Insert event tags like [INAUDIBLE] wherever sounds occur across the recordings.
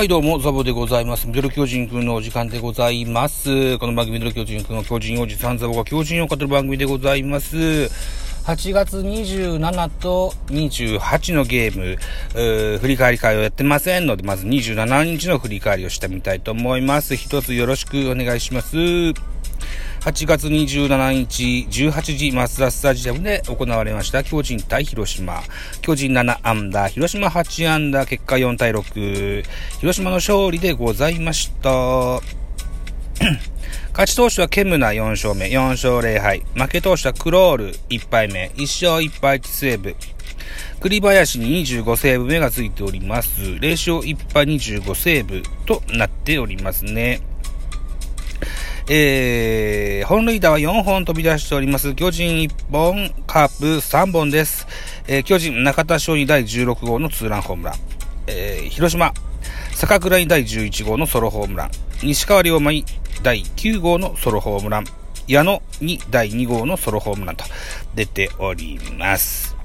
はい、どうも、ザボでございます。ミドル巨人くんのお時間でございます。この番組、ミドル巨人くんの巨人王子さんザボが巨人を語る番組でございます。8月27と28のゲーム、ー振り返り会をやってませんので、まず27日の振り返りをしてみたいと思います。一つよろしくお願いします。8月27日18時マツダスタジアムで行われました巨人対広島。巨人7アンダー、広島8アンダー、結果4対6。広島の勝利でございました。[CLEARS THROAT] 勝ち投手はケムナ4勝目、4勝0敗。負け投手はクロール1敗目、1勝1敗1セーブ。栗林に25セーブ目がついております。0勝1敗25セーブとなっておりますね。えー、本塁打は4本飛び出しております。巨人1本、カープ3本です。えー、巨人、中田翔に第16号のツーランホームラン。えー、広島、坂倉に第11号のソロホームラン。西川龍馬に第9号のソロホームラン。矢野に第2号のソロホームランと出ております。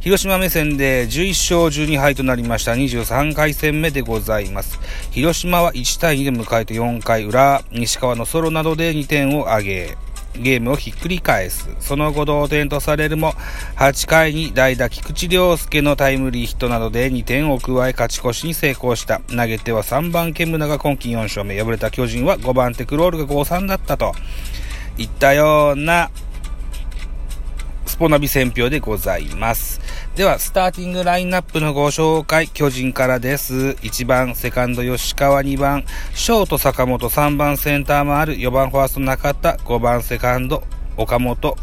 広島目線で11勝12敗となりました23回戦目でございます。広島は1対2で迎えて4回裏、西川のソロなどで2点を挙げ、ゲームをひっくり返す。その後同点とされるも、8回に代打菊池涼介のタイムリーヒットなどで2点を加え勝ち越しに成功した。投げては3番ケムナが今季4勝目。敗れた巨人は5番テクロールが5-3だったと。いったようなスポナビ選評でございます。では、スターティングラインナップのご紹介、巨人からです。1番、セカンド吉川、2番、ショート坂本、3番センターもある、4番ファースト中田、5番セカンド岡本、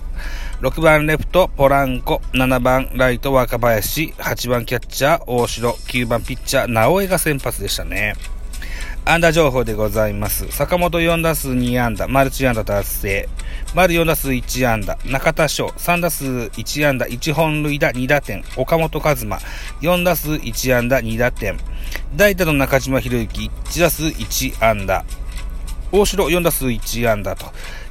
6番レフトポランコ、7番ライト若林、8番キャッチャー大城、9番ピッチャー直江が先発でしたね。安打情報でございます。坂本4打数2安打、マルチ安打達成。丸4打数1安打、中田翔3打数1安打、1本塁打2打点、岡本和真4打数1安打2打点、代打の中島博之1打数1安打、大城4打数1安打と、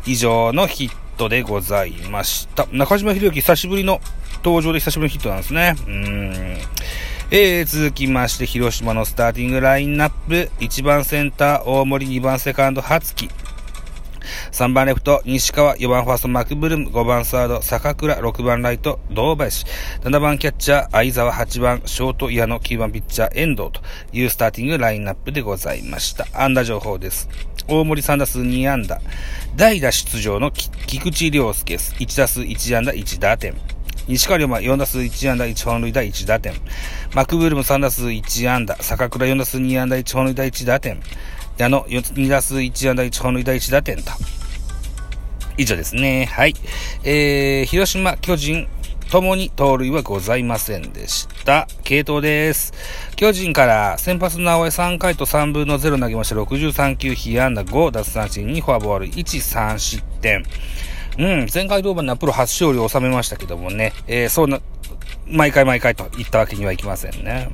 以上のヒットでございました。中島博之久しぶりの登場で久しぶりのヒットなんですね。うーん。えー、続きまして、広島のスターティングラインナップ、1番センター、大森、2番セカンド、初木。3番レフト、西川、4番ファースト、マクブルーム、5番サード、坂倉、6番ライト、堂林、7番キャッチャー、相沢、8番、ショート、矢野、9番ピッチャー、遠藤というスターティングラインナップでございました。安打情報です。大森3打数2安打。代打出場の菊池涼介です。1打数1安打1打点。西川龍馬4打数1安打1本塁打1打点。マクブルーム3打数1安打。坂倉4打数2安打1本塁打1打点。矢野2打数1安打1本塁打1打点と。以上ですね。はい。えー、広島、巨人、ともに盗塁はございませんでした。系統です。巨人から先発の直江3回と3分の0投げました63球、被安打5、奪三振2、フォアボール1、3失点。うん、前回登板のプロ初勝利を収めましたけどもね、えー、そうな、毎回毎回と言ったわけにはいきませんね。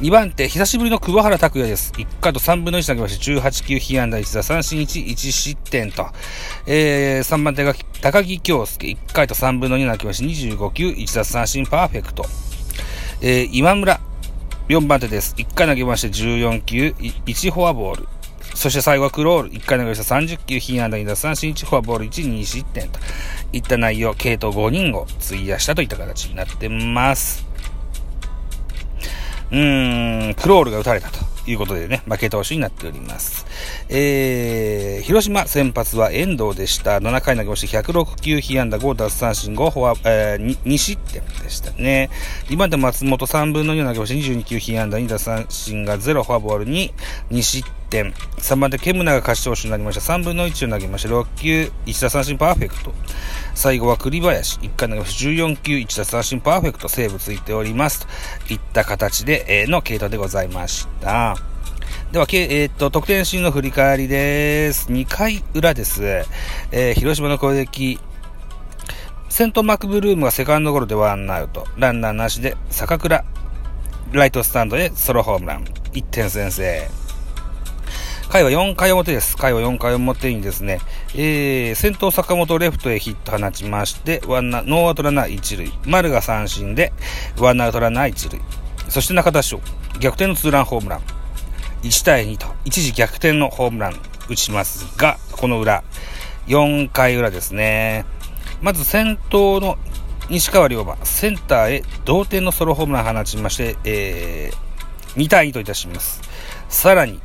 2番手、久しぶりの桑原拓也です。1回と3分の1投げまして、18球、被安打1打三振1、1失点と。えー、3番手が高木京介、1回と3分の2投げまして、25球、1打三振パーフェクト。えー、今村、4番手です。1回投げまして、14球、1フォアボール。そして最後はクロール。1回投げました30球、被安打2打三振1、フォアボール1、2失点といった内容、系統5人を費やしたといった形になってます。うーん、クロールが打たれたということでね、負け投手になっております。えー、広島先発は遠藤でした。7回投げまして106球、被安打5奪三振5、フォア、えー、2, 失点でしたね。2番手松本3分の2投げまして22球、被安打2奪三振が0、フォアボール2、2失点。点3番手ケムナが勝ち投手になりました。3分の1を投げまして6球、1打三振パーフェクト。最後は栗林。1回投げまして14球、1打三振パーフェクト。セーブついております。といった形で、え、の系統でございました。では、えー、っと、得点シーンの振り返りです。2回裏です。えー、広島の攻撃。セントマクブルームがセカンドゴロでワンアウト。ランナーなしで、坂倉。ライトスタンドでソロホームラン。1点先制。回は4回表です。回は4回表にですね、えー、先頭坂本レフトへヒット放ちまして、ワンナ、ノーアウトランナー1塁。丸が三振で、ワンアウトランナー1塁。そして中田翔、逆転のツーランホームラン。1対2と一時逆転のホームラン打ちますが、この裏、4回裏ですね。まず先頭の西川龍馬、センターへ同点のソロホームラン放ちまして、えー、2対2といたします。さらに、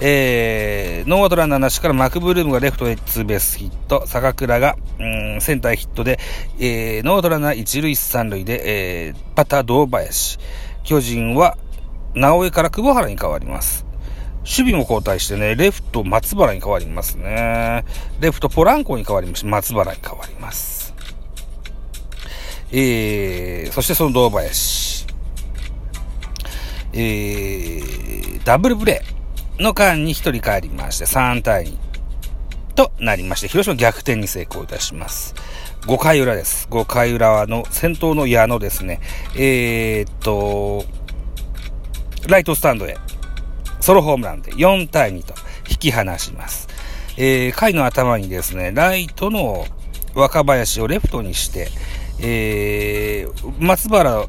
えー、ノーアウトランナーなしからマクブルームがレフトへツーベースヒット、坂倉が、うん、センターヒットで、えー、ノーアウトランナー一塁三塁で、えー、バター堂林。巨人は、直江から久保原に変わります。守備も交代してね、レフト松原に変わりますね。レフトポランコに変わりまし、松原に変わります。えー、そしてその堂林。えー、ダブルプレーの間に1人帰りまして、3対2となりまして、広島逆転に成功いたします。5回裏です。5回裏はの先頭の矢野ですね。えー、っと、ライトスタンドへソロホームランで4対2と引き離します。えー、回の頭にですね、ライトの若林をレフトにして、えー、松原を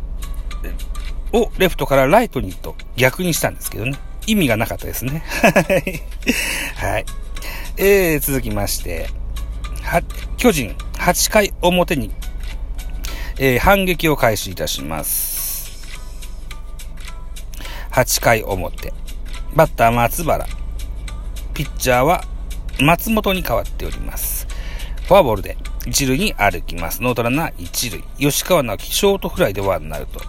レフトからライトにと逆にしたんですけどね。意味がなかったですね。[LAUGHS] はい。えー、続きまして、は、巨人8回表に、えー、反撃を開始いたします。8回表。バッター松原。ピッチャーは松本に変わっております。フォアボールで一塁に歩きます。ノートランナー一塁。吉川直樹、ショートフライでワンアウト。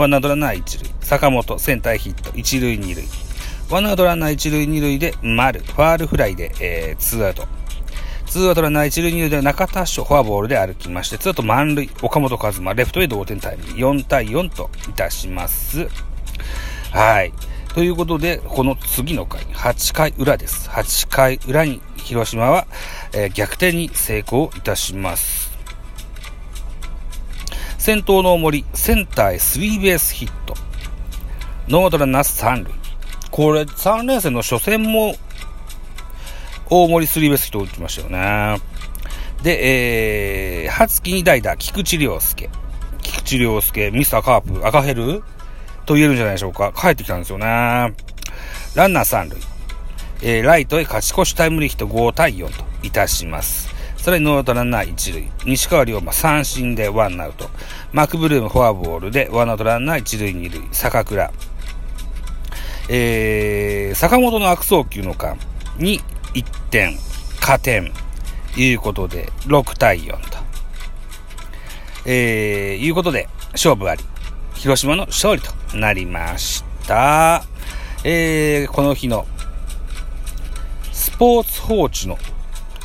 ワンアウトランナー一塁。坂本、センターヒット、一塁二塁。ワンアウトランナー一塁二塁で丸、ファールフライで、えー、ツーアウト。ツーアウトランナー一塁二塁で中田翔、フォアボールで歩きまして、ツーアウト満塁、岡本和真、レフトへ同点タイムリー、4対4といたします。はい。ということで、この次の回、8回裏です。8回裏に広島は、えー、逆転に成功いたします。先頭の大盛、センターへスリーベースヒット。ノーアウトランナー三塁。これ、3連戦の初戦も、大盛スリーベースヒット打ちましたよね。で、えー、初期に代打、菊池涼介。菊池涼介、ミスターカープ、赤ヘル？と言えるんじゃないでしょうか。帰ってきたんですよね。ランナー三塁。えー、ライトへ勝ち越しタイムリーヒット5対4といたします。さらにノーアウトランナー1塁。西川龍馬三振でワンアウト。マクブルームフォアボールでワンアウトランナー1塁2塁。坂倉。えー、坂本の悪送球の間に1点、加点、いうことで、6対4と。えー、いうことで、勝負あり。広島の勝利となりました。えー、この日のスポーツ報知の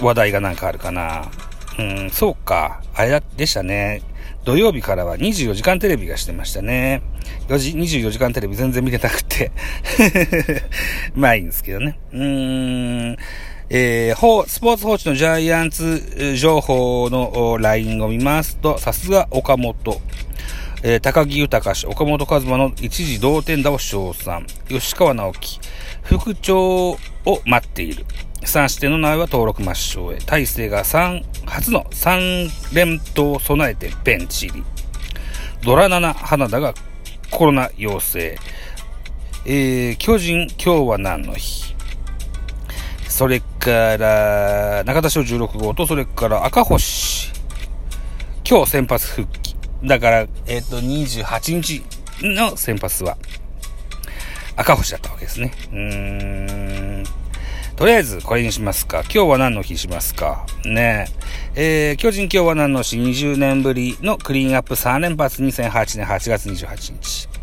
話題がなんかあるかな。うん、そうか。あれでしたね。土曜日からは24時間テレビがしてましたね。4時、24時間テレビ全然見てなくて [LAUGHS] まあいいんですけどね。うーん。えー、スポーツ報知のジャイアンツ情報の LINE を見ますと、さすが岡本。えー、高木豊氏、岡本和真の一時同点打を称賛。吉川直樹、副長を待っている。3視点の名は登録抹消へ。大勢が3、初の3連投を備えてベンチ入り。ドラ7花田がコロナ陽性。えー、巨人、今日は何の日？それから、中田翔16号と、それから赤星。今日先発復帰。だから、えっ、ー、と、28日の先発は、赤星だったわけですね。うーん。とりあえず、これにしますか。今日は何の日しますか。ねえ。えー、巨人今日は何の日？20年ぶりのクリーンアップ3連発2008年8月28日。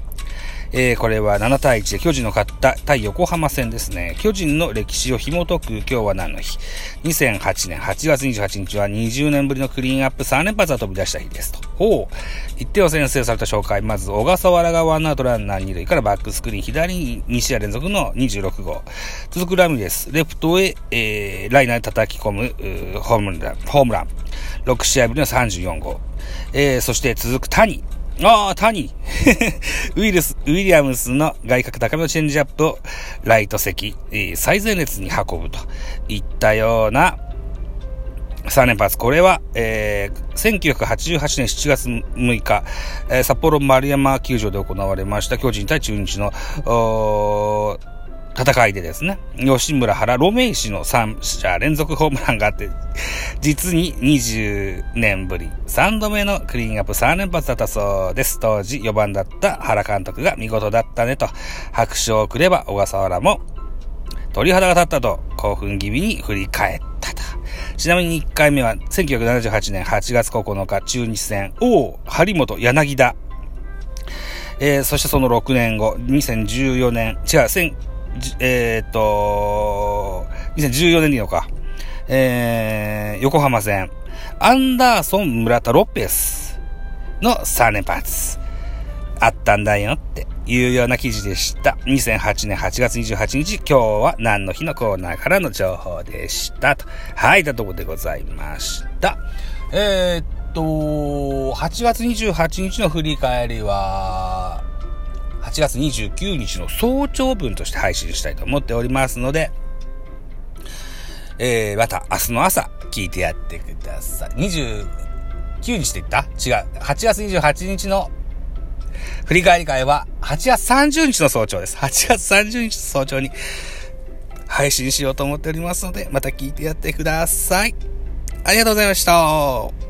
えー、これは7対1で巨人の勝った対横浜戦ですね。巨人の歴史を紐解く今日は何の日 ?2008 年8月28日は20年ぶりのクリーンアップ3連発が飛び出した日ですと。ほう。1点を先制された紹介。まず、小笠原がワンアウトランナー2塁からバックスクリーン左に2試合連続の26号。続くラミレス。レフトへ、えー、ライナーで叩き込む、ホームラン、ホームラン。6試合ぶりの34号。えー、そして続く谷。ああ、谷。[LAUGHS] ウィルス、ウィリアムスの外角高めのチェンジアップをライト席、最前列に運ぶと。いったような3連発。これは、えー、1988年7月6日、えー、札幌丸山球場で行われました。巨人対中日の、戦いでですね、吉村原ロメイ氏の3者連続ホームランがあって、実に20年ぶり、3度目のクリーンアップ3連発だったそうです。当時4番だった原監督が見事だったねと拍手をくれば小笠原も鳥肌が立ったと興奮気味に振り返ったと。ちなみに1回目は1978年8月9日中日戦、王、張本、柳田。えー、そしてその6年後、2014年、違う、えー、っと、2014年でいいのか。えー、横浜戦、アンダーソン、村田、ロペスの3連発。あったんだよっていうような記事でした。2008年8月28日、今日は何の日のコーナーからの情報でした。と。はい、たとこでございました。えー、っと、8月28日の振り返りは、8月29日の早朝分として配信したいと思っておりますので、えー、また明日の朝聞いてやってください。29日って言った？違う。8月28日の振り返り会は8月30日の早朝です。8月30日の早朝に配信しようと思っておりますので、また聞いてやってください。ありがとうございました。